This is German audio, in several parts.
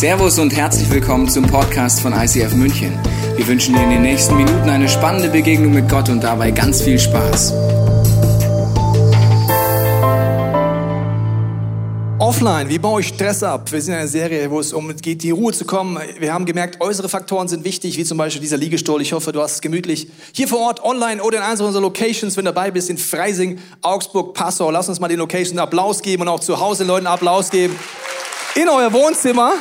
Servus und herzlich willkommen zum Podcast von ICF München. Wir wünschen dir in den nächsten Minuten eine spannende Begegnung mit Gott und dabei ganz viel Spaß. Offline, wie baue ich Stress ab? Wir sind in einer Serie, wo es um geht, die Ruhe zu kommen. Wir haben gemerkt, äußere Faktoren sind wichtig, wie zum Beispiel dieser Liegestuhl. Ich hoffe, du hast es gemütlich hier vor Ort, online oder in einer unserer Locations, wenn du dabei bist, in Freising, Augsburg, Passau. Lass uns mal den Locations Applaus geben und auch zu Hause Leuten Applaus geben. In euer Wohnzimmer.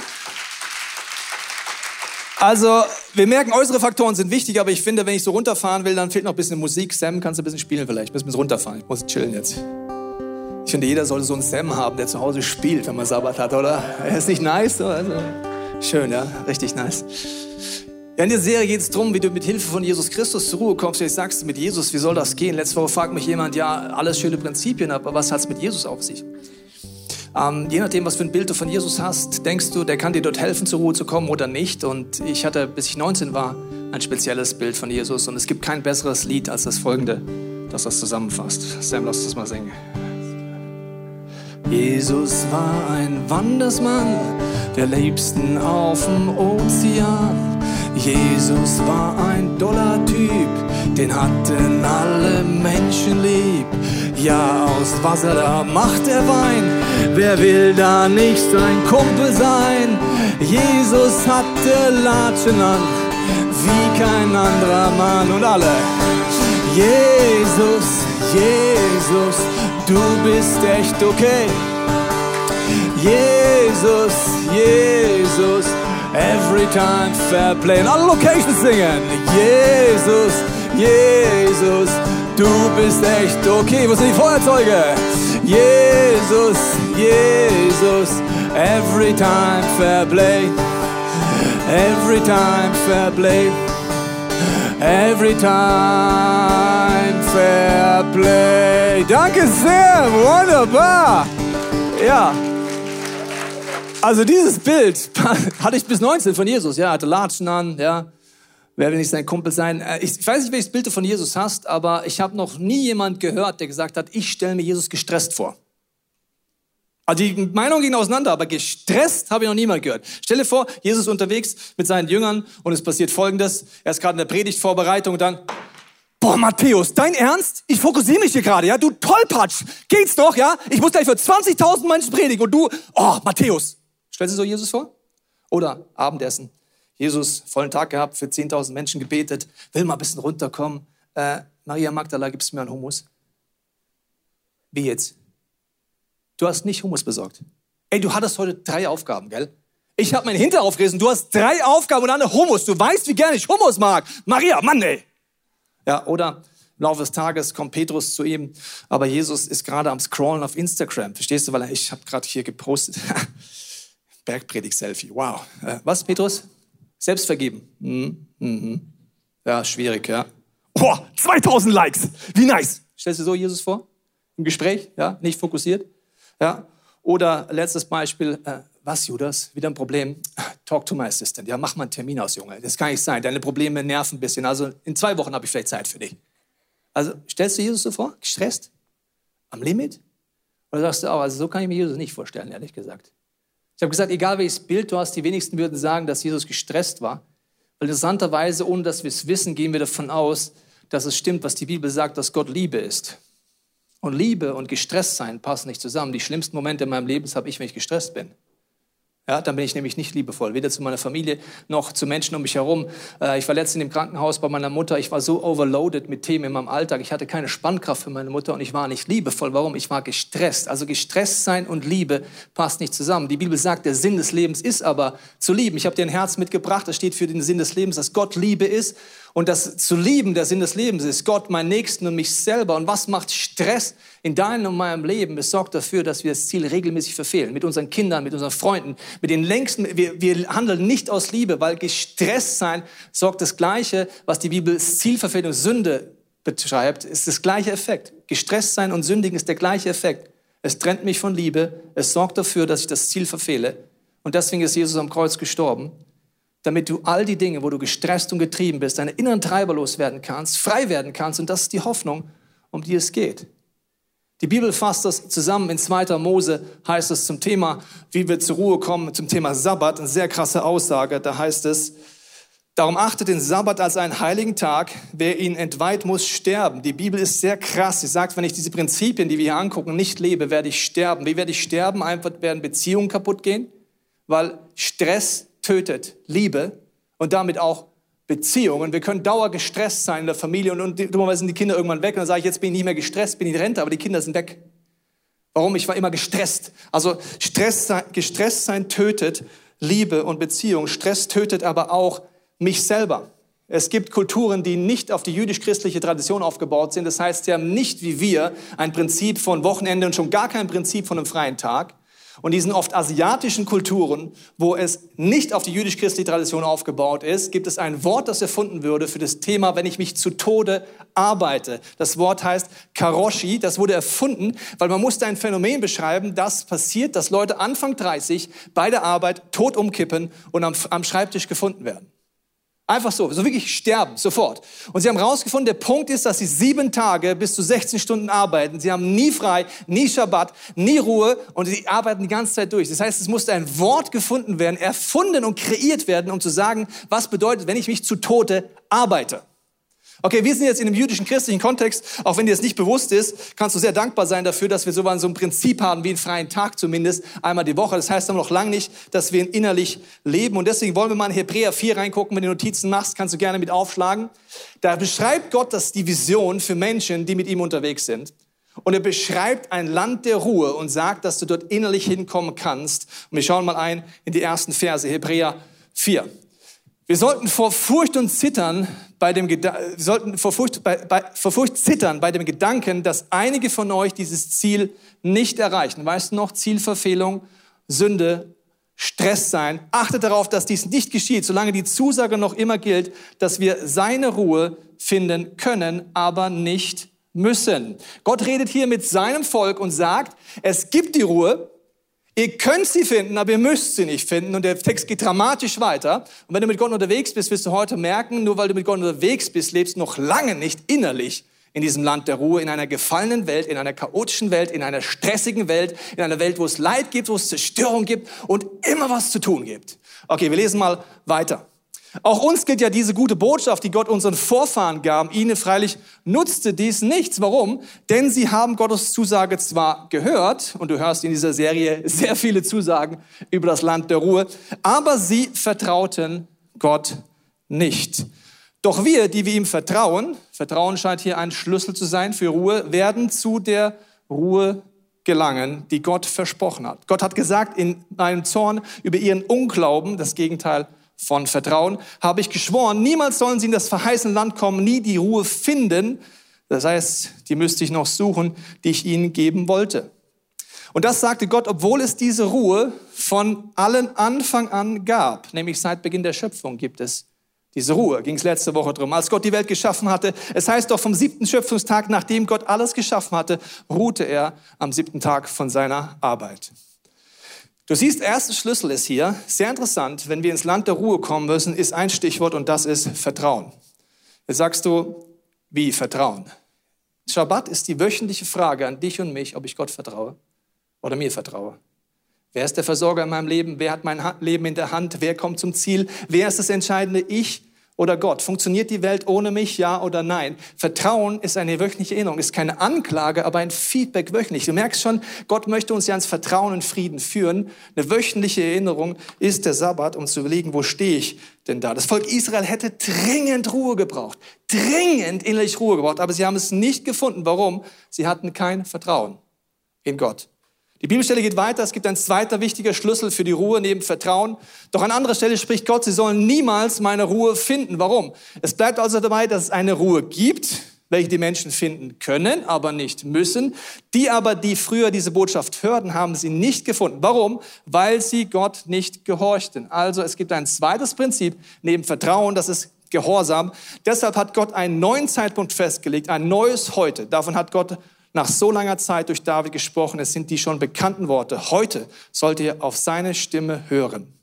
Also, wir merken, äußere Faktoren sind wichtig, aber ich finde, wenn ich so runterfahren will, dann fehlt noch ein bisschen Musik. Sam, kannst du ein bisschen spielen vielleicht? Ein bisschen runterfahren. Ich muss chillen jetzt. Ich finde, jeder sollte so einen Sam haben, der zu Hause spielt, wenn man Sabbat hat, oder? Ist nicht nice? Also, schön, ja? Richtig nice. Ja, in der Serie geht es darum, wie du mit Hilfe von Jesus Christus zur Ruhe kommst. Ich sagst mit Jesus, wie soll das gehen? Letzte Woche fragt mich jemand, ja, alles schöne Prinzipien, aber was hat es mit Jesus auf sich? Ähm, je nachdem, was für ein Bild du von Jesus hast, denkst du, der kann dir dort helfen, zur Ruhe zu kommen oder nicht. Und ich hatte, bis ich 19 war, ein spezielles Bild von Jesus. Und es gibt kein besseres Lied als das folgende, das das zusammenfasst. Sam, lass das mal singen. Jesus war ein Wandersmann, der liebsten auf dem Ozean. Jesus war ein doller Typ, den hatten alle Menschen lieb. Ja, aus Wasser da macht er Wein. Wer will da nicht sein Kumpel sein? Jesus hatte Latschen an, wie kein anderer Mann. Und alle, Jesus, Jesus, du bist echt okay. Jesus, Jesus, every time fair play. Und alle Locations singen. Jesus, Jesus, du bist echt okay. Wo sind die Feuerzeuge? Jesus, Jesus, every time fair play. Every time fair play. Every time fair play. Danke sehr, wunderbar. Ja. Also dieses Bild hatte ich bis 19 von Jesus. Ja, hatte Latschen an, ja. Wer will nicht sein Kumpel sein? Äh, Ich weiß nicht, welches Bild du von Jesus hast, aber ich habe noch nie jemand gehört, der gesagt hat, ich stelle mir Jesus gestresst vor. Also die Meinung ging auseinander, aber gestresst habe ich noch niemand gehört. Stell dir vor, Jesus ist unterwegs mit seinen Jüngern und es passiert Folgendes. Er ist gerade in der Predigtvorbereitung und dann, boah, Matthäus, dein Ernst? Ich fokussiere mich hier gerade, ja? Du Tollpatsch, geht's doch, ja? Ich muss gleich für 20.000 Menschen predigen und du, oh, Matthäus. Stellst du so Jesus vor? Oder Abendessen. Jesus, vollen Tag gehabt, für 10.000 Menschen gebetet, will mal ein bisschen runterkommen. Äh, Maria Magdala, gibst du mir einen Hummus? Wie jetzt? Du hast nicht Hummus besorgt. Ey, du hattest heute drei Aufgaben, gell? Ich habe meinen Hintern aufgerissen. Du hast drei Aufgaben und eine Hummus. Du weißt, wie gerne ich Hummus mag. Maria, Mann, ey. Ja, oder im Laufe des Tages kommt Petrus zu ihm, aber Jesus ist gerade am Scrollen auf Instagram. Verstehst du? Weil ich habe gerade hier gepostet. Bergpredigt-Selfie. Wow. Äh, was, Petrus? Selbstvergeben. Mhm. Mhm. Ja, schwierig, ja. Boah, 2000 Likes. Wie nice. Stellst du so Jesus vor? Im Gespräch, ja, nicht fokussiert. Ja. Oder letztes Beispiel, äh, was, Judas? Wieder ein Problem. Talk to my assistant. Ja, mach mal einen Termin aus, Junge. Das kann nicht sein. Deine Probleme nerven ein bisschen. Also in zwei Wochen habe ich vielleicht Zeit für dich. Also stellst du Jesus so vor? Gestresst? Am Limit? Oder sagst du auch, also so kann ich mir Jesus nicht vorstellen, ehrlich gesagt. Ich habe gesagt, egal welches Bild du hast, die wenigsten würden sagen, dass Jesus gestresst war. Weil interessanterweise, ohne dass wir es wissen, gehen wir davon aus, dass es stimmt, was die Bibel sagt, dass Gott Liebe ist. Und Liebe und gestresst sein passen nicht zusammen. Die schlimmsten Momente in meinem Leben habe ich, wenn ich gestresst bin. Ja, dann bin ich nämlich nicht liebevoll, weder zu meiner Familie noch zu Menschen um mich herum. Äh, Ich war letztens im Krankenhaus bei meiner Mutter. Ich war so overloaded mit Themen in meinem Alltag. Ich hatte keine Spannkraft für meine Mutter und ich war nicht liebevoll. Warum? Ich war gestresst. Also gestresst sein und Liebe passt nicht zusammen. Die Bibel sagt, der Sinn des Lebens ist aber zu lieben. Ich habe dir ein Herz mitgebracht. Das steht für den Sinn des Lebens, dass Gott Liebe ist und das zu lieben der Sinn des Lebens ist. Gott, meinen Nächsten und mich selber. Und was macht Stress in deinem und meinem Leben? Es sorgt dafür, dass wir das Ziel regelmäßig verfehlen. Mit unseren Kindern, mit unseren Freunden, mit den längsten. Wir, wir handeln nicht aus Liebe, weil gestresst sein sorgt das Gleiche, was die Bibel Zielverfehlung, Sünde beschreibt, ist das gleiche Effekt. Gestresst sein und sündigen ist der gleiche Effekt. Es trennt mich von Liebe. Es sorgt dafür, dass ich das Ziel verfehle. Und deswegen ist Jesus am Kreuz gestorben damit du all die Dinge, wo du gestresst und getrieben bist, deine inneren Treiber loswerden kannst, frei werden kannst. Und das ist die Hoffnung, um die es geht. Die Bibel fasst das zusammen in 2. Mose, heißt es zum Thema, wie wir zur Ruhe kommen, zum Thema Sabbat, eine sehr krasse Aussage. Da heißt es, darum achtet den Sabbat als einen heiligen Tag. Wer ihn entweiht, muss sterben. Die Bibel ist sehr krass. Sie sagt, wenn ich diese Prinzipien, die wir hier angucken, nicht lebe, werde ich sterben. Wie werde ich sterben? Einfach werden Beziehungen kaputt gehen, weil Stress tötet Liebe und damit auch Beziehungen. Wir können dauer gestresst sein in der Familie und, und dummerweise sind die Kinder irgendwann weg und dann sage ich, jetzt bin ich nicht mehr gestresst, bin in Rente, aber die Kinder sind weg. Warum? Ich war immer gestresst. Also Stress, gestresst sein tötet Liebe und Beziehung. Stress tötet aber auch mich selber. Es gibt Kulturen, die nicht auf die jüdisch-christliche Tradition aufgebaut sind. Das heißt, sie haben nicht wie wir ein Prinzip von Wochenende und schon gar kein Prinzip von einem freien Tag. Und diesen oft asiatischen Kulturen, wo es nicht auf die jüdisch-christliche Tradition aufgebaut ist, gibt es ein Wort, das erfunden würde für das Thema, wenn ich mich zu Tode arbeite. Das Wort heißt Karoshi. Das wurde erfunden, weil man musste ein Phänomen beschreiben, das passiert, dass Leute Anfang 30 bei der Arbeit tot umkippen und am, am Schreibtisch gefunden werden. Einfach so, so wirklich sterben, sofort. Und sie haben herausgefunden, der Punkt ist, dass sie sieben Tage bis zu 16 Stunden arbeiten. Sie haben nie frei, nie Schabbat, nie Ruhe und sie arbeiten die ganze Zeit durch. Das heißt, es musste ein Wort gefunden werden, erfunden und kreiert werden, um zu sagen, was bedeutet, wenn ich mich zu Tode arbeite. Okay, wir sind jetzt in einem jüdischen christlichen Kontext, auch wenn dir das nicht bewusst ist, kannst du sehr dankbar sein dafür, dass wir so ein Prinzip haben, wie einen freien Tag zumindest, einmal die Woche. Das heißt aber noch lange nicht, dass wir ihn innerlich leben. Und deswegen wollen wir mal in Hebräer 4 reingucken. Wenn du Notizen machst, kannst du gerne mit aufschlagen. Da beschreibt Gott das die Vision für Menschen, die mit ihm unterwegs sind. Und er beschreibt ein Land der Ruhe und sagt, dass du dort innerlich hinkommen kannst. Und wir schauen mal ein in die ersten Verse, Hebräer 4. Wir sollten vor Furcht und Zittern bei dem wir sollten vor Furcht, bei, bei, vor Furcht zittern bei dem Gedanken, dass einige von euch dieses Ziel nicht erreichen. Weißt du noch, Zielverfehlung, Sünde, Stress sein. Achtet darauf, dass dies nicht geschieht, solange die Zusage noch immer gilt, dass wir seine Ruhe finden können, aber nicht müssen. Gott redet hier mit seinem Volk und sagt, es gibt die Ruhe, Ihr könnt sie finden, aber ihr müsst sie nicht finden. Und der Text geht dramatisch weiter. Und wenn du mit Gott unterwegs bist, wirst du heute merken, nur weil du mit Gott unterwegs bist, lebst du noch lange nicht innerlich in diesem Land der Ruhe, in einer gefallenen Welt, in einer chaotischen Welt, in einer stressigen Welt, in einer Welt, wo es Leid gibt, wo es Zerstörung gibt und immer was zu tun gibt. Okay, wir lesen mal weiter. Auch uns gilt ja diese gute Botschaft, die Gott unseren Vorfahren gab. Ihnen freilich nutzte dies nichts. Warum? Denn sie haben Gottes Zusage zwar gehört, und du hörst in dieser Serie sehr viele Zusagen über das Land der Ruhe, aber sie vertrauten Gott nicht. Doch wir, die wir ihm vertrauen, Vertrauen scheint hier ein Schlüssel zu sein für Ruhe, werden zu der Ruhe gelangen, die Gott versprochen hat. Gott hat gesagt in einem Zorn über ihren Unglauben, das Gegenteil von Vertrauen, habe ich geschworen, niemals sollen sie in das verheißene Land kommen, nie die Ruhe finden. Das heißt, die müsste ich noch suchen, die ich ihnen geben wollte. Und das sagte Gott, obwohl es diese Ruhe von allen Anfang an gab, nämlich seit Beginn der Schöpfung gibt es diese Ruhe. Ging es letzte Woche drum, als Gott die Welt geschaffen hatte. Es heißt doch vom siebten Schöpfungstag, nachdem Gott alles geschaffen hatte, ruhte er am siebten Tag von seiner Arbeit. Du siehst, erster Schlüssel ist hier, sehr interessant, wenn wir ins Land der Ruhe kommen müssen, ist ein Stichwort und das ist Vertrauen. Jetzt sagst du, wie Vertrauen? Schabbat ist die wöchentliche Frage an dich und mich, ob ich Gott vertraue oder mir vertraue. Wer ist der Versorger in meinem Leben? Wer hat mein Leben in der Hand? Wer kommt zum Ziel? Wer ist das Entscheidende? Ich oder Gott? Funktioniert die Welt ohne mich, ja oder nein? Vertrauen ist eine wöchentliche Erinnerung, ist keine Anklage, aber ein Feedback wöchentlich. Du merkst schon, Gott möchte uns ja ins Vertrauen und Frieden führen. Eine wöchentliche Erinnerung ist der Sabbat, um zu überlegen, wo stehe ich denn da? Das Volk Israel hätte dringend Ruhe gebraucht, dringend innerlich Ruhe gebraucht, aber sie haben es nicht gefunden. Warum? Sie hatten kein Vertrauen in Gott. Die Bibelstelle geht weiter. Es gibt ein zweiter wichtiger Schlüssel für die Ruhe neben Vertrauen. Doch an anderer Stelle spricht Gott, sie sollen niemals meine Ruhe finden. Warum? Es bleibt also dabei, dass es eine Ruhe gibt, welche die Menschen finden können, aber nicht müssen. Die aber, die früher diese Botschaft hörten, haben sie nicht gefunden. Warum? Weil sie Gott nicht gehorchten. Also es gibt ein zweites Prinzip neben Vertrauen, das ist Gehorsam. Deshalb hat Gott einen neuen Zeitpunkt festgelegt, ein neues Heute. Davon hat Gott nach so langer Zeit durch David gesprochen. Es sind die schon bekannten Worte. Heute sollt ihr auf seine Stimme hören.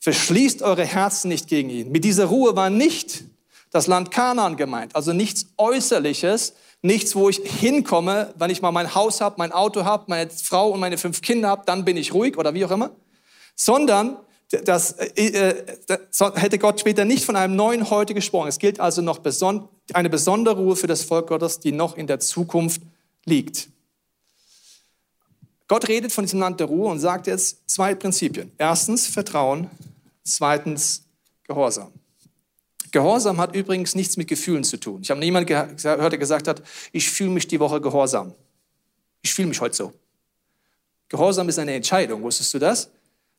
Verschließt eure Herzen nicht gegen ihn. Mit dieser Ruhe war nicht das Land Kanaan gemeint, also nichts Äußerliches, Nichts, wo ich hinkomme, wenn ich mal mein Haus habe, mein Auto habe, meine Frau und meine fünf Kinder habe, dann bin ich ruhig oder wie auch immer. Sondern das, äh, das hätte Gott später nicht von einem neuen Heute gesprochen. Es gilt also noch beson eine besondere Ruhe für das Volk Gottes, die noch in der Zukunft liegt. Gott redet von diesem Land der Ruhe und sagt jetzt zwei Prinzipien. Erstens Vertrauen, zweitens Gehorsam. Gehorsam hat übrigens nichts mit Gefühlen zu tun. Ich habe niemanden gehört, der gesagt hat, ich fühle mich die Woche gehorsam. Ich fühle mich heute so. Gehorsam ist eine Entscheidung. Wusstest du das?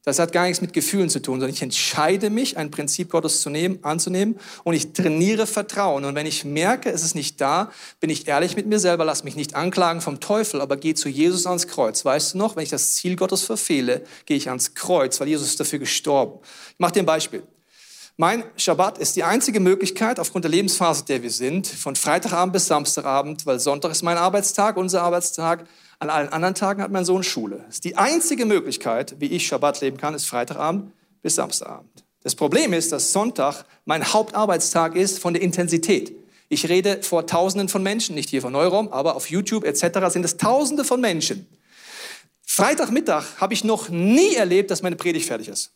Das hat gar nichts mit Gefühlen zu tun, sondern ich entscheide mich, ein Prinzip Gottes zu nehmen, anzunehmen und ich trainiere Vertrauen. Und wenn ich merke, es ist nicht da, bin ich ehrlich mit mir selber, lass mich nicht anklagen vom Teufel, aber gehe zu Jesus ans Kreuz. Weißt du noch, wenn ich das Ziel Gottes verfehle, gehe ich ans Kreuz, weil Jesus ist dafür gestorben. Ich mache dir ein Beispiel. Mein Schabbat ist die einzige Möglichkeit, aufgrund der Lebensphase, der wir sind, von Freitagabend bis Samstagabend, weil Sonntag ist mein Arbeitstag, unser Arbeitstag. An allen anderen Tagen hat mein Sohn Schule. Das ist die einzige Möglichkeit, wie ich Schabbat leben kann, ist Freitagabend bis Samstagabend. Das Problem ist, dass Sonntag mein Hauptarbeitstag ist von der Intensität. Ich rede vor Tausenden von Menschen, nicht hier von Neurom, aber auf YouTube etc. sind es Tausende von Menschen. Freitagmittag habe ich noch nie erlebt, dass meine Predigt fertig ist.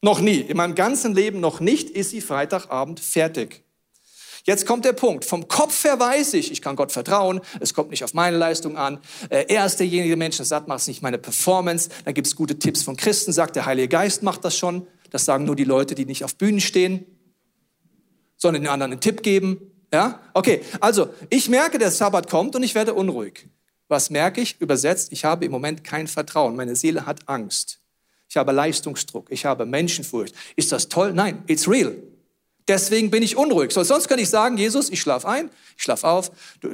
Noch nie. In meinem ganzen Leben noch nicht ist sie Freitagabend fertig. Jetzt kommt der Punkt. Vom Kopf her weiß ich, ich kann Gott vertrauen. Es kommt nicht auf meine Leistung an. Äh, er ist derjenige Mensch, der sagt, mach's nicht meine Performance. Dann gibt es gute Tipps von Christen, sagt der Heilige Geist macht das schon. Das sagen nur die Leute, die nicht auf Bühnen stehen, sondern den anderen einen Tipp geben. Ja? Okay, also ich merke, der Sabbat kommt und ich werde unruhig. Was merke ich? Übersetzt, ich habe im Moment kein Vertrauen. Meine Seele hat Angst. Ich habe Leistungsdruck. Ich habe Menschenfurcht. Ist das toll? Nein, it's real. Deswegen bin ich unruhig. So, sonst könnte ich sagen, Jesus, ich schlafe ein, ich schlafe auf,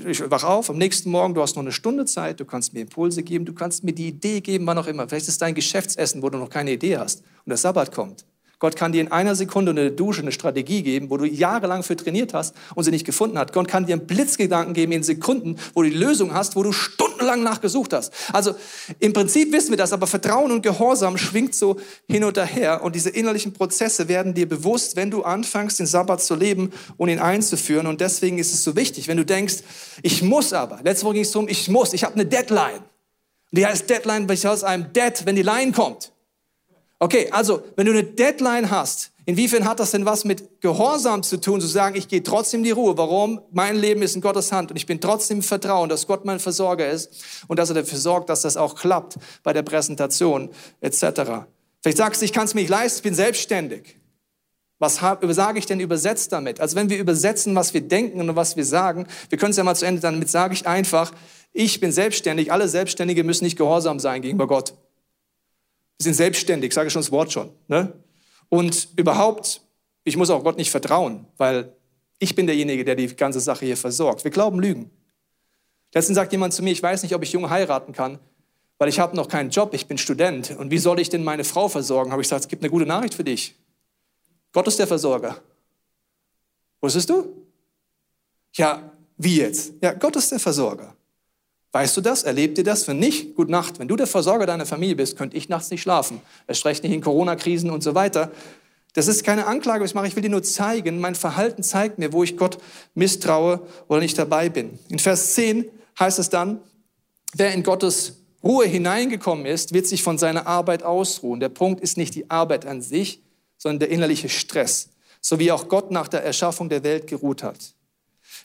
ich wach auf, am nächsten Morgen, du hast noch eine Stunde Zeit, du kannst mir Impulse geben, du kannst mir die Idee geben, wann auch immer. Vielleicht ist es dein Geschäftsessen, wo du noch keine Idee hast und der Sabbat kommt. Gott kann dir in einer Sekunde eine Dusche, eine Strategie geben, wo du jahrelang für trainiert hast und sie nicht gefunden hast. Gott kann dir einen Blitzgedanken geben in Sekunden, wo du die Lösung hast, wo du stundenlang nachgesucht hast. Also im Prinzip wissen wir das, aber Vertrauen und Gehorsam schwingt so hin und her und diese innerlichen Prozesse werden dir bewusst, wenn du anfängst, den Sabbat zu leben und ihn einzuführen. Und deswegen ist es so wichtig, wenn du denkst, ich muss aber. Letzte Woche ging es darum, ich muss, ich habe eine Deadline. Die heißt Deadline, weil ich aus einem Dead, wenn die Line kommt. Okay, also wenn du eine Deadline hast, inwiefern hat das denn was mit Gehorsam zu tun, zu sagen, ich gehe trotzdem die Ruhe. Warum? Mein Leben ist in Gottes Hand und ich bin trotzdem im Vertrauen, dass Gott mein Versorger ist und dass er dafür sorgt, dass das auch klappt bei der Präsentation etc. Vielleicht sagst du, ich kann es mir nicht leisten, ich bin selbstständig. Was sage ich denn übersetzt damit? Also wenn wir übersetzen, was wir denken und was wir sagen, wir können es ja mal zu Ende, damit sage ich einfach, ich bin selbstständig, alle Selbstständige müssen nicht gehorsam sein gegenüber Gott. Wir sind selbstständig, sage schon das Wort schon. Ne? Und überhaupt, ich muss auch Gott nicht vertrauen, weil ich bin derjenige, der die ganze Sache hier versorgt. Wir glauben Lügen. Letztens sagt jemand zu mir, ich weiß nicht, ob ich jung heiraten kann, weil ich habe noch keinen Job, ich bin Student. Und wie soll ich denn meine Frau versorgen? Habe ich gesagt, es gibt eine gute Nachricht für dich. Gott ist der Versorger. Wusstest du? Ja, wie jetzt? Ja, Gott ist der Versorger. Weißt du das? Erlebt ihr das? Wenn nicht, gute Nacht. Wenn du der Versorger deiner Familie bist, könnte ich nachts nicht schlafen. Es recht nicht in Corona-Krisen und so weiter. Das ist keine Anklage, was ich mache. Ich will dir nur zeigen, mein Verhalten zeigt mir, wo ich Gott misstraue oder nicht dabei bin. In Vers 10 heißt es dann, wer in Gottes Ruhe hineingekommen ist, wird sich von seiner Arbeit ausruhen. Der Punkt ist nicht die Arbeit an sich, sondern der innerliche Stress, so wie auch Gott nach der Erschaffung der Welt geruht hat.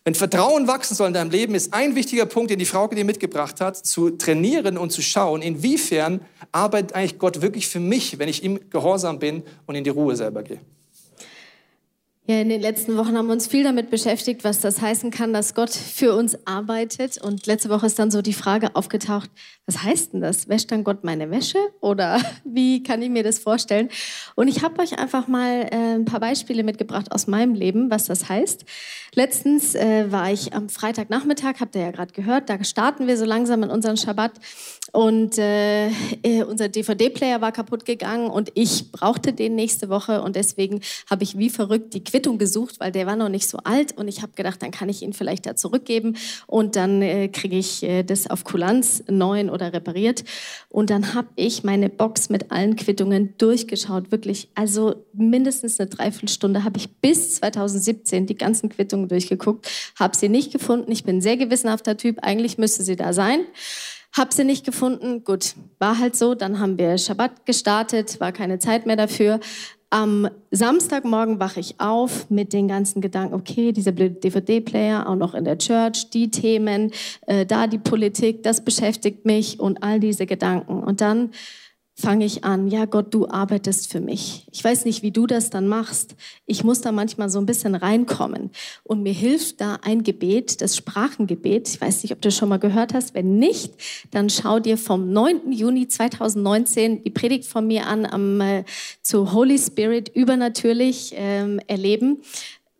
Wenn Vertrauen wachsen soll in deinem Leben, ist ein wichtiger Punkt, den die Frau dir mitgebracht hat, zu trainieren und zu schauen, inwiefern arbeitet eigentlich Gott wirklich für mich, wenn ich ihm gehorsam bin und in die Ruhe selber gehe. Ja, in den letzten Wochen haben wir uns viel damit beschäftigt, was das heißen kann, dass Gott für uns arbeitet. Und letzte Woche ist dann so die Frage aufgetaucht, was heißt denn das? Wäscht dann Gott meine Wäsche? Oder wie kann ich mir das vorstellen? Und ich habe euch einfach mal äh, ein paar Beispiele mitgebracht aus meinem Leben, was das heißt. Letztens äh, war ich am Freitagnachmittag, habt ihr ja gerade gehört, da starten wir so langsam in unseren Schabbat. Und äh, äh unser DVD-Player war kaputt gegangen und ich brauchte den nächste Woche. Und deswegen habe ich wie verrückt die Quittung gesucht, weil der war noch nicht so alt und ich habe gedacht, dann kann ich ihn vielleicht da zurückgeben und dann äh, kriege ich äh, das auf Kulanz neu oder repariert. Und dann habe ich meine Box mit allen Quittungen durchgeschaut, wirklich. Also mindestens eine Dreiviertelstunde habe ich bis 2017 die ganzen Quittungen durchgeguckt, habe sie nicht gefunden. Ich bin ein sehr gewissenhafter Typ, eigentlich müsste sie da sein. Hab sie nicht gefunden. Gut, war halt so. Dann haben wir Schabbat gestartet, war keine Zeit mehr dafür. Am Samstagmorgen wache ich auf mit den ganzen Gedanken, okay, dieser blöde DVD-Player, auch noch in der Church, die Themen, äh, da die Politik, das beschäftigt mich und all diese Gedanken. Und dann fange ich an, ja Gott, du arbeitest für mich. Ich weiß nicht, wie du das dann machst. Ich muss da manchmal so ein bisschen reinkommen. Und mir hilft da ein Gebet, das Sprachengebet. Ich weiß nicht, ob du das schon mal gehört hast. Wenn nicht, dann schau dir vom 9. Juni 2019 die Predigt von mir an am, äh, zu Holy Spirit übernatürlich ähm, erleben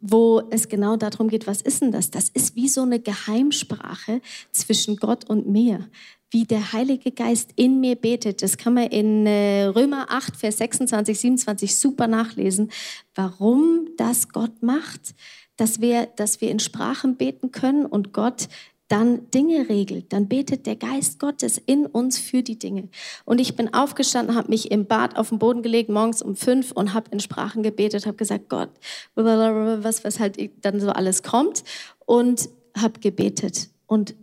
wo es genau darum geht, was ist denn das? Das ist wie so eine Geheimsprache zwischen Gott und mir wie der Heilige Geist in mir betet. Das kann man in äh, Römer 8, Vers 26, 27 super nachlesen, warum das Gott macht, dass wir, dass wir in Sprachen beten können und Gott dann Dinge regelt, dann betet der Geist Gottes in uns für die Dinge. Und ich bin aufgestanden, habe mich im Bad auf den Boden gelegt, morgens um fünf und habe in Sprachen gebetet, habe gesagt, Gott, was, was halt dann so alles kommt und habe gebetet. Und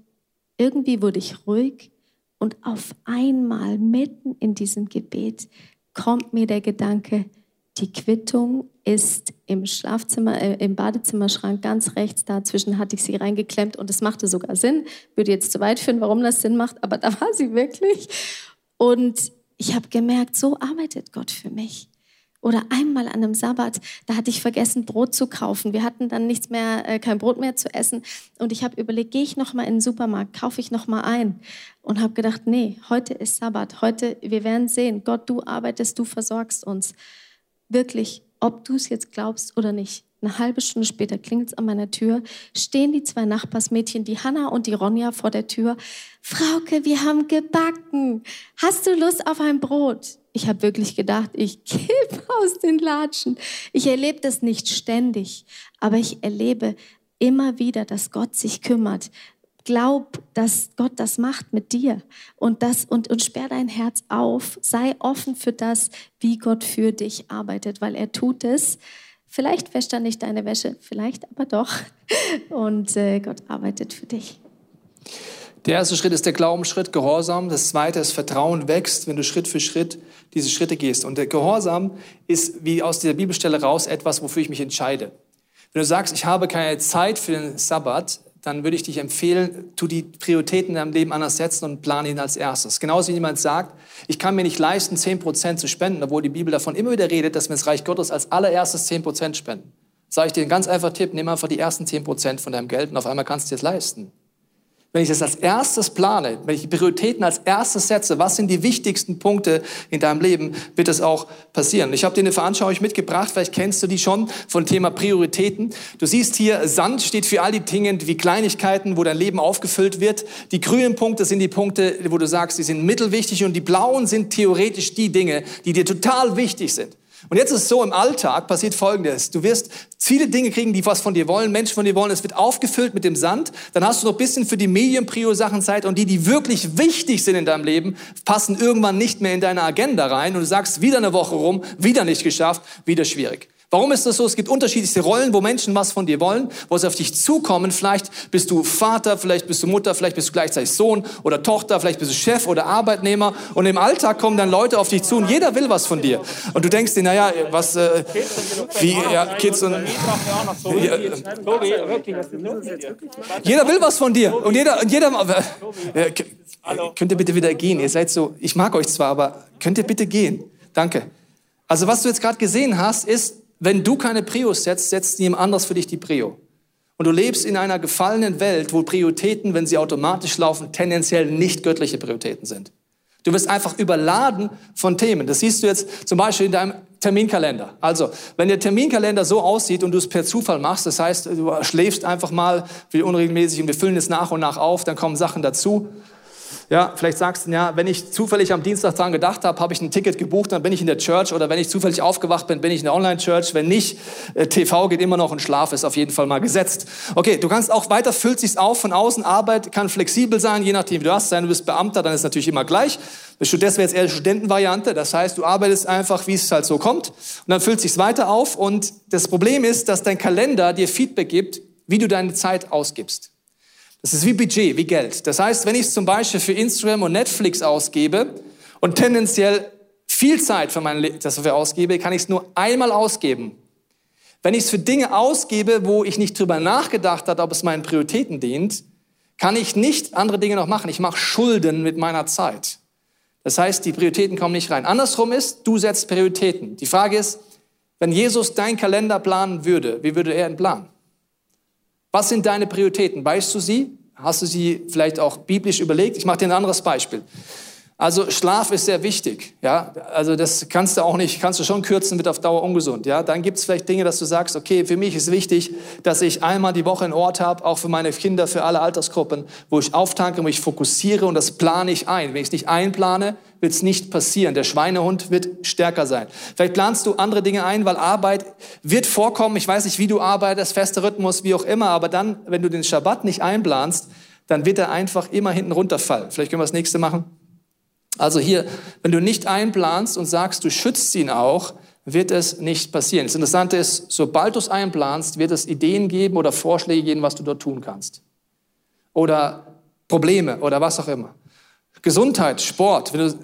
irgendwie wurde ich ruhig und auf einmal mitten in diesem Gebet kommt mir der Gedanke, die Quittung ist im Schlafzimmer, äh, im Badezimmerschrank ganz rechts. Dazwischen hatte ich sie reingeklemmt und es machte sogar Sinn. Würde jetzt zu weit führen, warum das Sinn macht, aber da war sie wirklich. Und ich habe gemerkt, so arbeitet Gott für mich. Oder einmal an einem Sabbat, da hatte ich vergessen, Brot zu kaufen. Wir hatten dann nichts mehr, äh, kein Brot mehr zu essen. Und ich habe überlegt, gehe ich noch mal in den Supermarkt, kaufe ich noch mal ein? Und habe gedacht, nee, heute ist Sabbat. Heute, wir werden sehen, Gott, du arbeitest, du versorgst uns. Wirklich, ob du es jetzt glaubst oder nicht. Eine halbe Stunde später klingelt es an meiner Tür, stehen die zwei Nachbarsmädchen, die Hanna und die Ronja, vor der Tür. Frauke, wir haben gebacken. Hast du Lust auf ein Brot? Ich habe wirklich gedacht, ich kippe aus den Latschen. Ich erlebe das nicht ständig, aber ich erlebe immer wieder, dass Gott sich kümmert. Glaub, dass Gott das macht mit dir und das und, und sperr dein Herz auf. Sei offen für das, wie Gott für dich arbeitet, weil er tut es Vielleicht wäscht er nicht deine Wäsche, vielleicht aber doch. Und äh, Gott arbeitet für dich. Der erste Schritt ist der Glaubensschritt, Gehorsam. Das zweite ist Vertrauen wächst, wenn du Schritt für Schritt diese Schritte gehst. Und der Gehorsam ist, wie aus dieser Bibelstelle raus, etwas, wofür ich mich entscheide. Wenn du sagst, ich habe keine Zeit für den Sabbat, dann würde ich dich empfehlen, tu die Prioritäten in deinem Leben anders setzen und plane ihn als erstes. Genauso wie jemand sagt, ich kann mir nicht leisten, 10% zu spenden, obwohl die Bibel davon immer wieder redet, dass wir das Reich Gottes als allererstes 10% spenden. Sage ich dir einen ganz einfachen Tipp, nimm einfach die ersten 10% von deinem Geld und auf einmal kannst du es leisten. Wenn ich das als erstes plane, wenn ich die Prioritäten als erstes setze, was sind die wichtigsten Punkte in deinem Leben, wird das auch passieren. Ich habe dir eine Veranschauung mitgebracht, vielleicht kennst du die schon von Thema Prioritäten. Du siehst hier, Sand steht für all die Dinge wie Kleinigkeiten, wo dein Leben aufgefüllt wird. Die grünen Punkte sind die Punkte, wo du sagst, die sind mittelwichtig und die blauen sind theoretisch die Dinge, die dir total wichtig sind. Und jetzt ist es so, im Alltag passiert Folgendes. Du wirst viele Dinge kriegen, die was von dir wollen, Menschen von dir wollen. Es wird aufgefüllt mit dem Sand. Dann hast du noch ein bisschen für die Medienprio-Sachen Zeit und die, die wirklich wichtig sind in deinem Leben, passen irgendwann nicht mehr in deine Agenda rein und du sagst, wieder eine Woche rum, wieder nicht geschafft, wieder schwierig. Warum ist das so? Es gibt unterschiedlichste Rollen, wo Menschen was von dir wollen, wo sie auf dich zukommen. Vielleicht bist du Vater, vielleicht bist du Mutter, vielleicht bist du gleichzeitig Sohn oder Tochter, vielleicht bist du Chef oder Arbeitnehmer. Und im Alltag kommen dann Leute auf dich zu und jeder will was von dir. Und du denkst dir, naja, was, äh, wie, ja, Kids und... Ja, jeder will was von dir. Und jeder, und jeder, äh, könnt ihr bitte wieder gehen? Ihr seid so, ich mag euch zwar, aber könnt ihr bitte gehen? Danke. Also was du jetzt gerade gesehen hast, ist, wenn du keine Prios setzt, setzt jemand anders für dich die Prio. Und du lebst in einer gefallenen Welt, wo Prioritäten, wenn sie automatisch laufen, tendenziell nicht göttliche Prioritäten sind. Du wirst einfach überladen von Themen. Das siehst du jetzt zum Beispiel in deinem Terminkalender. Also, wenn der Terminkalender so aussieht und du es per Zufall machst, das heißt, du schläfst einfach mal wie unregelmäßig und wir füllen es nach und nach auf, dann kommen Sachen dazu. Ja, vielleicht sagst du, ja, wenn ich zufällig am Dienstag dran gedacht habe, habe ich ein Ticket gebucht, dann bin ich in der Church oder wenn ich zufällig aufgewacht bin, bin ich in der Online-Church. Wenn nicht, äh, TV geht immer noch und Schlaf ist auf jeden Fall mal gesetzt. Okay, du kannst auch weiter, füllt sich's auf von außen. Arbeit kann flexibel sein, je nachdem, wie du hast. Sein, du bist Beamter, dann ist natürlich immer gleich. Das wäre jetzt eher die Studentenvariante. Das heißt, du arbeitest einfach, wie es halt so kommt. Und dann füllt sich's weiter auf. Und das Problem ist, dass dein Kalender dir Feedback gibt, wie du deine Zeit ausgibst. Das ist wie Budget, wie Geld. Das heißt, wenn ich es zum Beispiel für Instagram und Netflix ausgebe und tendenziell viel Zeit für mein Leben dafür ausgebe, kann ich es nur einmal ausgeben. Wenn ich es für Dinge ausgebe, wo ich nicht drüber nachgedacht habe, ob es meinen Prioritäten dient, kann ich nicht andere Dinge noch machen. Ich mache Schulden mit meiner Zeit. Das heißt, die Prioritäten kommen nicht rein. Andersrum ist, du setzt Prioritäten. Die Frage ist, wenn Jesus deinen Kalender planen würde, wie würde er ihn planen? Was sind deine Prioritäten? Weißt du sie? Hast du sie vielleicht auch biblisch überlegt? Ich mache dir ein anderes Beispiel. Also Schlaf ist sehr wichtig, ja. Also das kannst du auch nicht, kannst du schon kürzen, wird auf Dauer ungesund, ja. Dann gibt es vielleicht Dinge, dass du sagst, okay, für mich ist wichtig, dass ich einmal die Woche einen Ort habe, auch für meine Kinder, für alle Altersgruppen, wo ich auftanke, wo ich fokussiere und das plane ich ein. Wenn ich es nicht einplane, wird es nicht passieren. Der Schweinehund wird stärker sein. Vielleicht planst du andere Dinge ein, weil Arbeit wird vorkommen. Ich weiß nicht, wie du arbeitest, fester Rhythmus, wie auch immer, aber dann, wenn du den Schabbat nicht einplanst, dann wird er einfach immer hinten runterfallen. Vielleicht können wir das nächste machen. Also hier, wenn du nicht einplanst und sagst, du schützt ihn auch, wird es nicht passieren. Das Interessante ist, sobald du es einplanst, wird es Ideen geben oder Vorschläge geben, was du dort tun kannst. Oder Probleme oder was auch immer. Gesundheit, Sport. Wenn,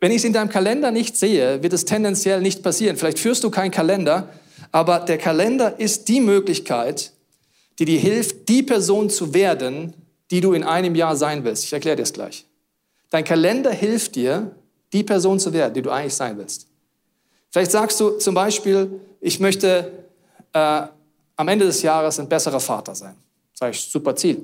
wenn ich es in deinem Kalender nicht sehe, wird es tendenziell nicht passieren. Vielleicht führst du keinen Kalender, aber der Kalender ist die Möglichkeit, die dir hilft, die Person zu werden, die du in einem Jahr sein willst. Ich erkläre dir es gleich. Dein Kalender hilft dir, die Person zu werden, die du eigentlich sein willst. Vielleicht sagst du zum Beispiel, ich möchte äh, am Ende des Jahres ein besserer Vater sein. Sag ich, super Ziel.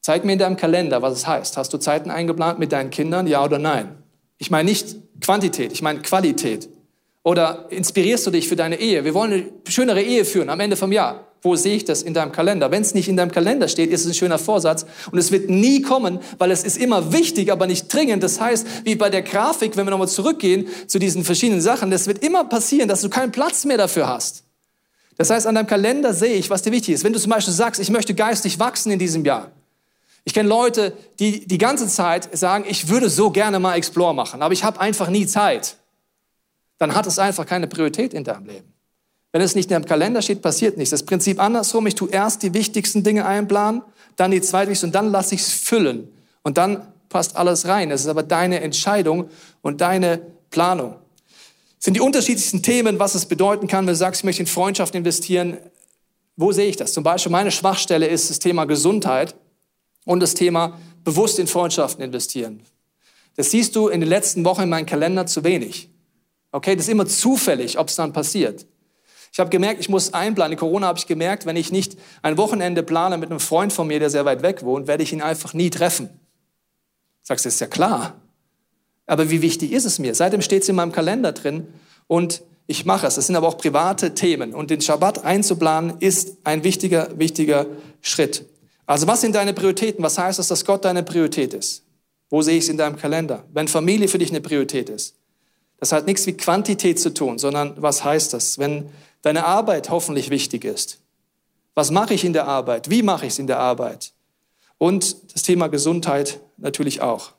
Zeig mir in deinem Kalender, was es heißt. Hast du Zeiten eingeplant mit deinen Kindern, ja oder nein? Ich meine nicht Quantität, ich meine Qualität. Oder inspirierst du dich für deine Ehe? Wir wollen eine schönere Ehe führen am Ende vom Jahr. Wo sehe ich das in deinem Kalender? Wenn es nicht in deinem Kalender steht, ist es ein schöner Vorsatz und es wird nie kommen, weil es ist immer wichtig, aber nicht dringend. Das heißt, wie bei der Grafik, wenn wir nochmal zurückgehen zu diesen verschiedenen Sachen, das wird immer passieren, dass du keinen Platz mehr dafür hast. Das heißt, an deinem Kalender sehe ich, was dir wichtig ist. Wenn du zum Beispiel sagst, ich möchte geistig wachsen in diesem Jahr. Ich kenne Leute, die die ganze Zeit sagen, ich würde so gerne mal Explore machen, aber ich habe einfach nie Zeit. Dann hat es einfach keine Priorität in deinem Leben. Wenn es nicht in deinem Kalender steht, passiert nichts. Das Prinzip andersrum, ich tue erst die wichtigsten Dinge einplanen, dann die zweitwichtigsten und dann lasse ich es füllen. Und dann passt alles rein. Das ist aber deine Entscheidung und deine Planung. Das sind die unterschiedlichsten Themen, was es bedeuten kann, wenn du sagst, ich möchte in Freundschaft investieren. Wo sehe ich das? Zum Beispiel meine Schwachstelle ist das Thema Gesundheit und das Thema bewusst in Freundschaften investieren. Das siehst du in den letzten Wochen in meinem Kalender zu wenig. Okay, das ist immer zufällig, ob es dann passiert. Ich habe gemerkt, ich muss einplanen. In Corona habe ich gemerkt, wenn ich nicht ein Wochenende plane mit einem Freund von mir, der sehr weit weg wohnt, werde ich ihn einfach nie treffen. Sagst du, ist ja klar. Aber wie wichtig ist es mir? Seitdem steht es in meinem Kalender drin und ich mache es. Das sind aber auch private Themen. Und den Schabbat einzuplanen ist ein wichtiger, wichtiger Schritt. Also was sind deine Prioritäten? Was heißt das, dass Gott deine Priorität ist? Wo sehe ich es in deinem Kalender? Wenn Familie für dich eine Priorität ist. Das hat nichts mit Quantität zu tun, sondern was heißt das? Wenn deine Arbeit hoffentlich wichtig ist. Was mache ich in der Arbeit? Wie mache ich es in der Arbeit? Und das Thema Gesundheit natürlich auch.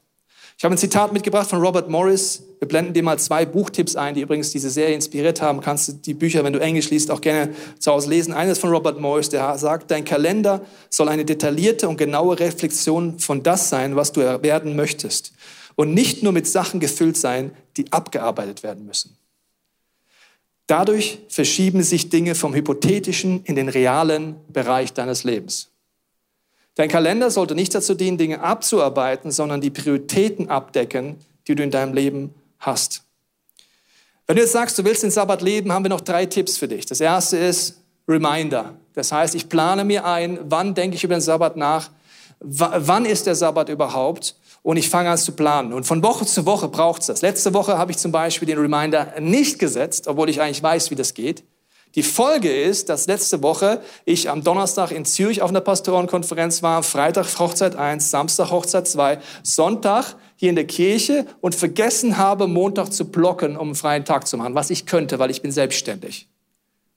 Ich habe ein Zitat mitgebracht von Robert Morris. Wir blenden dir mal zwei Buchtipps ein, die übrigens diese Serie inspiriert haben. Kannst du die Bücher, wenn du Englisch liest, auch gerne zu Hause lesen. Eines von Robert Morris, der sagt, dein Kalender soll eine detaillierte und genaue Reflexion von das sein, was du werden möchtest. Und nicht nur mit Sachen gefüllt sein, die abgearbeitet werden müssen. Dadurch verschieben sich Dinge vom hypothetischen in den realen Bereich deines Lebens. Dein Kalender sollte nicht dazu dienen, Dinge abzuarbeiten, sondern die Prioritäten abdecken, die du in deinem Leben hast. Wenn du jetzt sagst, du willst den Sabbat leben, haben wir noch drei Tipps für dich. Das erste ist Reminder. Das heißt, ich plane mir ein, wann denke ich über den Sabbat nach, wann ist der Sabbat überhaupt und ich fange an zu planen. Und von Woche zu Woche braucht es das. Letzte Woche habe ich zum Beispiel den Reminder nicht gesetzt, obwohl ich eigentlich weiß, wie das geht. Die Folge ist, dass letzte Woche ich am Donnerstag in Zürich auf einer Pastorenkonferenz war, Freitag Hochzeit 1, Samstag Hochzeit 2, Sonntag hier in der Kirche und vergessen habe, Montag zu blocken, um einen freien Tag zu machen, was ich könnte, weil ich bin selbstständig.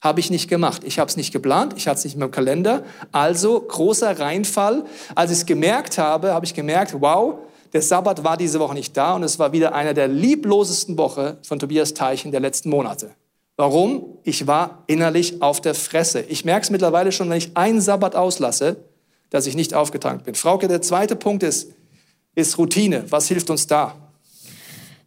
Habe ich nicht gemacht. Ich habe es nicht geplant, ich hatte es nicht in meinem Kalender. Also großer Reinfall. Als ich es gemerkt habe, habe ich gemerkt, wow, der Sabbat war diese Woche nicht da und es war wieder einer der lieblosesten Woche von Tobias Teichen der letzten Monate. Warum? Ich war innerlich auf der Fresse. Ich merke es mittlerweile schon, wenn ich einen Sabbat auslasse, dass ich nicht aufgetankt bin. Frauke, der zweite Punkt ist, ist Routine. Was hilft uns da?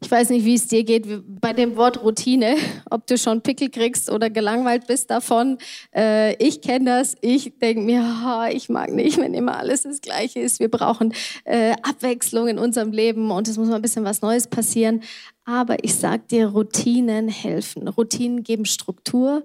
Ich weiß nicht, wie es dir geht bei dem Wort Routine, ob du schon Pickel kriegst oder gelangweilt bist davon. Äh, ich kenne das. Ich denke mir, oh, ich mag nicht, wenn immer alles das Gleiche ist. Wir brauchen äh, Abwechslung in unserem Leben und es muss mal ein bisschen was Neues passieren. Aber ich sag dir, Routinen helfen. Routinen geben Struktur.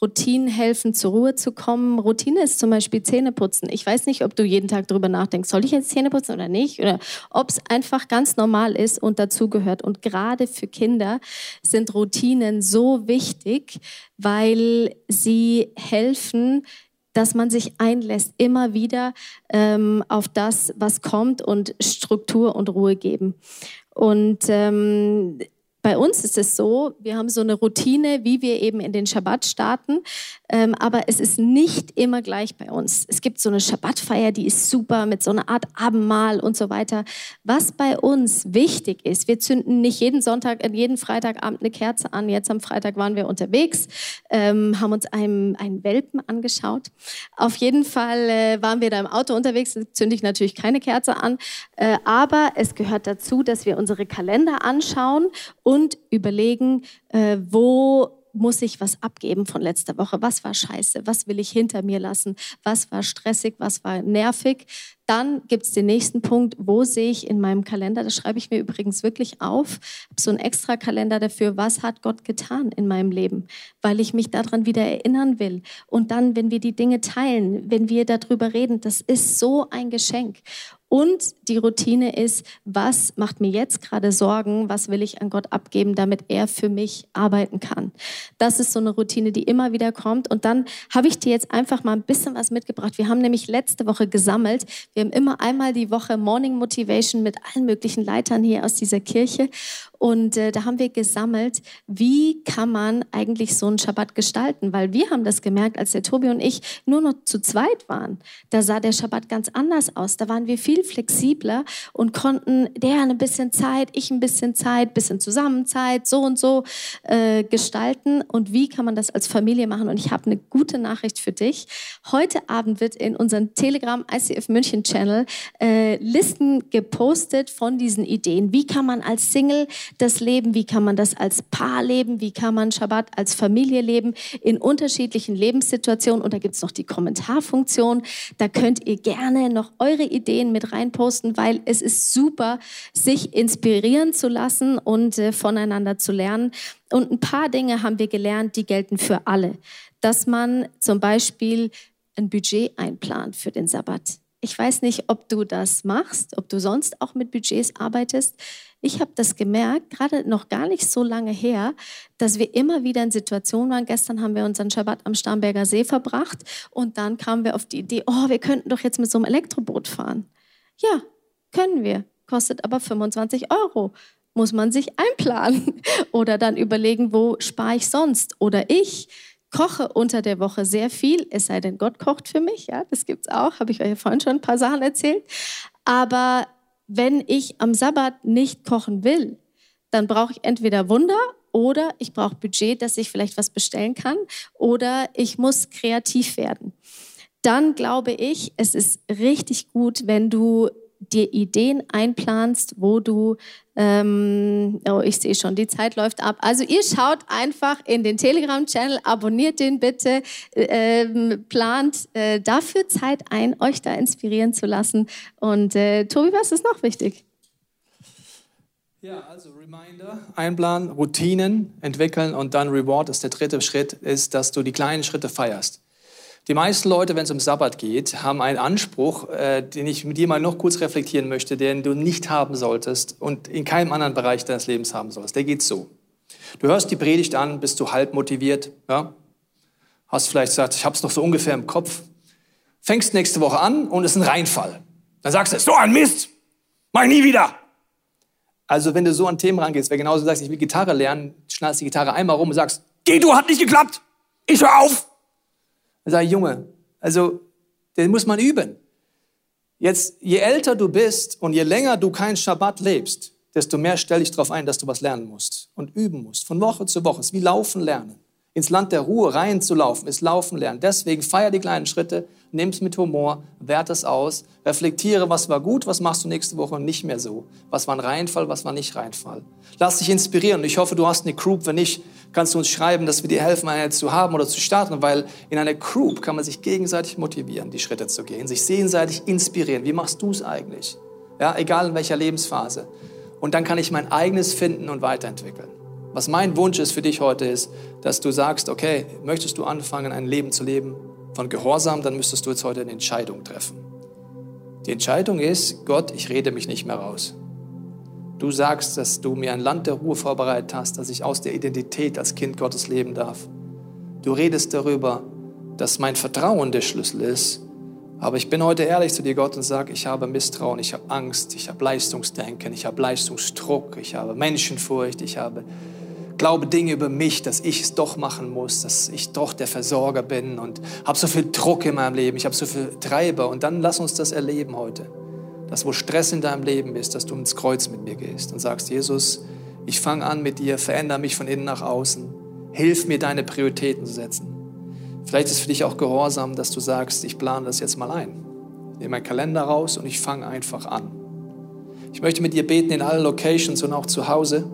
Routinen helfen, zur Ruhe zu kommen. Routine ist zum Beispiel Zähneputzen. Ich weiß nicht, ob du jeden Tag darüber nachdenkst, soll ich jetzt Zähne putzen oder nicht? Oder ob es einfach ganz normal ist und dazugehört. Und gerade für Kinder sind Routinen so wichtig, weil sie helfen, dass man sich einlässt, immer wieder ähm, auf das, was kommt und Struktur und Ruhe geben. Und ähm, bei uns ist es so, wir haben so eine Routine, wie wir eben in den Schabbat starten, ähm, aber es ist nicht immer gleich bei uns. Es gibt so eine Schabbatfeier, die ist super mit so einer Art Abendmahl und so weiter. Was bei uns wichtig ist, wir zünden nicht jeden Sonntag, äh, jeden Freitagabend eine Kerze an. Jetzt am Freitag waren wir unterwegs, ähm, haben uns einen, einen Welpen angeschaut. Auf jeden Fall äh, waren wir da im Auto unterwegs, zünde ich natürlich keine Kerze an, äh, aber es gehört dazu, dass wir unsere Kalender anschauen und überlegen, äh, wo muss ich was abgeben von letzter Woche? Was war scheiße? Was will ich hinter mir lassen? Was war stressig? Was war nervig? Dann gibt es den nächsten Punkt, wo sehe ich in meinem Kalender, das schreibe ich mir übrigens wirklich auf, habe so einen extra Kalender dafür, was hat Gott getan in meinem Leben, weil ich mich daran wieder erinnern will. Und dann, wenn wir die Dinge teilen, wenn wir darüber reden, das ist so ein Geschenk. Und die Routine ist, was macht mir jetzt gerade Sorgen, was will ich an Gott abgeben, damit er für mich arbeiten kann. Das ist so eine Routine, die immer wieder kommt. Und dann habe ich dir jetzt einfach mal ein bisschen was mitgebracht. Wir haben nämlich letzte Woche gesammelt. Wir haben immer einmal die Woche Morning Motivation mit allen möglichen Leitern hier aus dieser Kirche. Und äh, da haben wir gesammelt, wie kann man eigentlich so einen Schabbat gestalten? Weil wir haben das gemerkt, als der Tobi und ich nur noch zu zweit waren. Da sah der Schabbat ganz anders aus. Da waren wir viel flexibler und konnten der ein bisschen Zeit, ich ein bisschen Zeit, bisschen Zusammenzeit, so und so äh, gestalten. Und wie kann man das als Familie machen? Und ich habe eine gute Nachricht für dich. Heute Abend wird in unserem Telegram ICF München Channel äh, Listen gepostet von diesen Ideen. Wie kann man als Single das leben? Wie kann man das als Paar leben? Wie kann man Schabbat als Familie leben? In unterschiedlichen Lebenssituationen. Und da gibt es noch die Kommentarfunktion. Da könnt ihr gerne noch eure Ideen mit reinposten, weil es ist super, sich inspirieren zu lassen und äh, voneinander zu lernen. Und ein paar Dinge haben wir gelernt, die gelten für alle. Dass man zum Beispiel ein Budget einplant für den Sabbat. Ich weiß nicht, ob du das machst, ob du sonst auch mit Budgets arbeitest. Ich habe das gemerkt, gerade noch gar nicht so lange her, dass wir immer wieder in Situationen waren. Gestern haben wir unseren Schabbat am Starnberger See verbracht und dann kamen wir auf die Idee, oh, wir könnten doch jetzt mit so einem Elektroboot fahren. Ja, können wir, kostet aber 25 Euro. Muss man sich einplanen oder dann überlegen, wo spare ich sonst? Oder ich koche unter der Woche sehr viel, es sei denn, Gott kocht für mich, ja, das gibt's auch, habe ich euch ja vorhin schon ein paar Sachen erzählt. Aber wenn ich am Sabbat nicht kochen will, dann brauche ich entweder Wunder oder ich brauche Budget, dass ich vielleicht was bestellen kann oder ich muss kreativ werden. Dann glaube ich, es ist richtig gut, wenn du dir Ideen einplanst, wo du, ähm, oh, ich sehe schon, die Zeit läuft ab. Also ihr schaut einfach in den Telegram-Channel, abonniert den bitte, ähm, plant äh, dafür Zeit ein, euch da inspirieren zu lassen. Und äh, Tobi, was ist noch wichtig? Ja, also Reminder, Einplan, Routinen entwickeln und dann Reward ist der dritte Schritt, ist, dass du die kleinen Schritte feierst. Die meisten Leute, wenn es um Sabbat geht, haben einen Anspruch, äh, den ich mit dir mal noch kurz reflektieren möchte, den du nicht haben solltest und in keinem anderen Bereich deines Lebens haben solltest. Der geht so. Du hörst die Predigt an, bist du halb motiviert, ja? Hast vielleicht gesagt, ich habe es noch so ungefähr im Kopf. Fängst nächste Woche an und es ist ein Reinfall. Dann sagst du, so ein Mist, mach nie wieder. Also wenn du so an Themen rangehst, wer genauso sagst, ich will Gitarre lernen, schnallst die Gitarre einmal rum und sagst, geh du, hat nicht geklappt, ich hör auf. Dann sag ich, Junge, also den muss man üben. Jetzt, je älter du bist und je länger du keinen Schabbat lebst, desto mehr stell dich darauf ein, dass du was lernen musst und üben musst. Von Woche zu Woche. Es ist wie Laufen lernen. Ins Land der Ruhe reinzulaufen, ist Laufen lernen. Deswegen feier die kleinen Schritte, nimm es mit Humor, wert es aus, reflektiere, was war gut, was machst du nächste Woche nicht mehr so. Was war ein Reinfall, was war nicht Reinfall. Lass dich inspirieren. Ich hoffe, du hast eine Group. Wenn nicht, kannst du uns schreiben, dass wir dir helfen, eine zu haben oder zu starten, weil in einer Group kann man sich gegenseitig motivieren, die Schritte zu gehen, sich gegenseitig inspirieren. Wie machst du es eigentlich? Ja, egal in welcher Lebensphase. Und dann kann ich mein eigenes finden und weiterentwickeln. Was mein Wunsch ist für dich heute ist, dass du sagst, okay, möchtest du anfangen, ein Leben zu leben von Gehorsam, dann müsstest du jetzt heute eine Entscheidung treffen. Die Entscheidung ist, Gott, ich rede mich nicht mehr raus. Du sagst, dass du mir ein Land der Ruhe vorbereitet hast, dass ich aus der Identität als Kind Gottes leben darf. Du redest darüber, dass mein Vertrauen der Schlüssel ist. Aber ich bin heute ehrlich zu dir, Gott, und sage, ich habe Misstrauen, ich habe Angst, ich habe Leistungsdenken, ich habe Leistungsdruck, ich habe Menschenfurcht, ich habe glaube Dinge über mich, dass ich es doch machen muss, dass ich doch der Versorger bin und habe so viel Druck in meinem Leben, ich habe so viel Treiber. Und dann lass uns das erleben heute dass wo Stress in deinem Leben ist, dass du ins Kreuz mit mir gehst und sagst, Jesus, ich fange an mit dir, verändere mich von innen nach außen, hilf mir deine Prioritäten zu setzen. Vielleicht ist es für dich auch gehorsam, dass du sagst, ich plane das jetzt mal ein. Ich nehme meinen Kalender raus und ich fange einfach an. Ich möchte mit dir beten in allen Locations und auch zu Hause,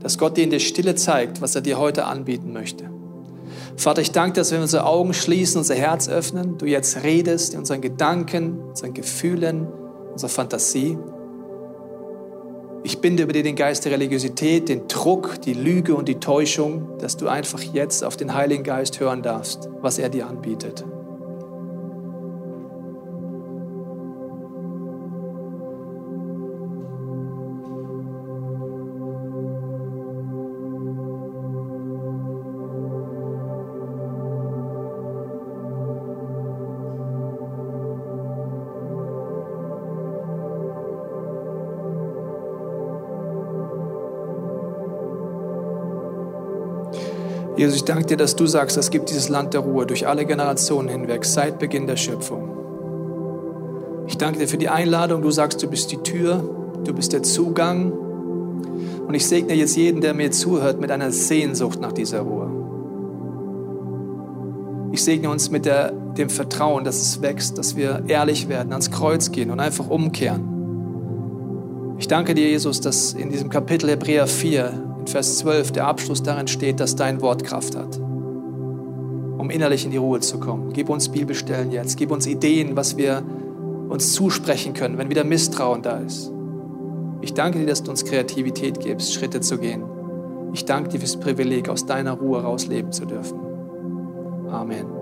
dass Gott dir in der Stille zeigt, was er dir heute anbieten möchte. Vater, ich danke, dass wir unsere Augen schließen, unser Herz öffnen, du jetzt redest in unseren Gedanken, unseren Gefühlen, unsere Fantasie. Ich binde über dir den Geist der Religiosität, den Druck, die Lüge und die Täuschung, dass du einfach jetzt auf den Heiligen Geist hören darfst, was er dir anbietet. Jesus, ich danke dir, dass du sagst, es gibt dieses Land der Ruhe durch alle Generationen hinweg, seit Beginn der Schöpfung. Ich danke dir für die Einladung. Du sagst, du bist die Tür, du bist der Zugang. Und ich segne jetzt jeden, der mir zuhört, mit einer Sehnsucht nach dieser Ruhe. Ich segne uns mit der, dem Vertrauen, dass es wächst, dass wir ehrlich werden, ans Kreuz gehen und einfach umkehren. Ich danke dir, Jesus, dass in diesem Kapitel Hebräer 4 in Vers 12 der Abschluss darin steht, dass dein Wort Kraft hat, um innerlich in die Ruhe zu kommen. Gib uns Bibelstellen jetzt, gib uns Ideen, was wir uns zusprechen können, wenn wieder Misstrauen da ist. Ich danke dir, dass du uns Kreativität gibst, Schritte zu gehen. Ich danke dir fürs Privileg, aus deiner Ruhe rausleben zu dürfen. Amen.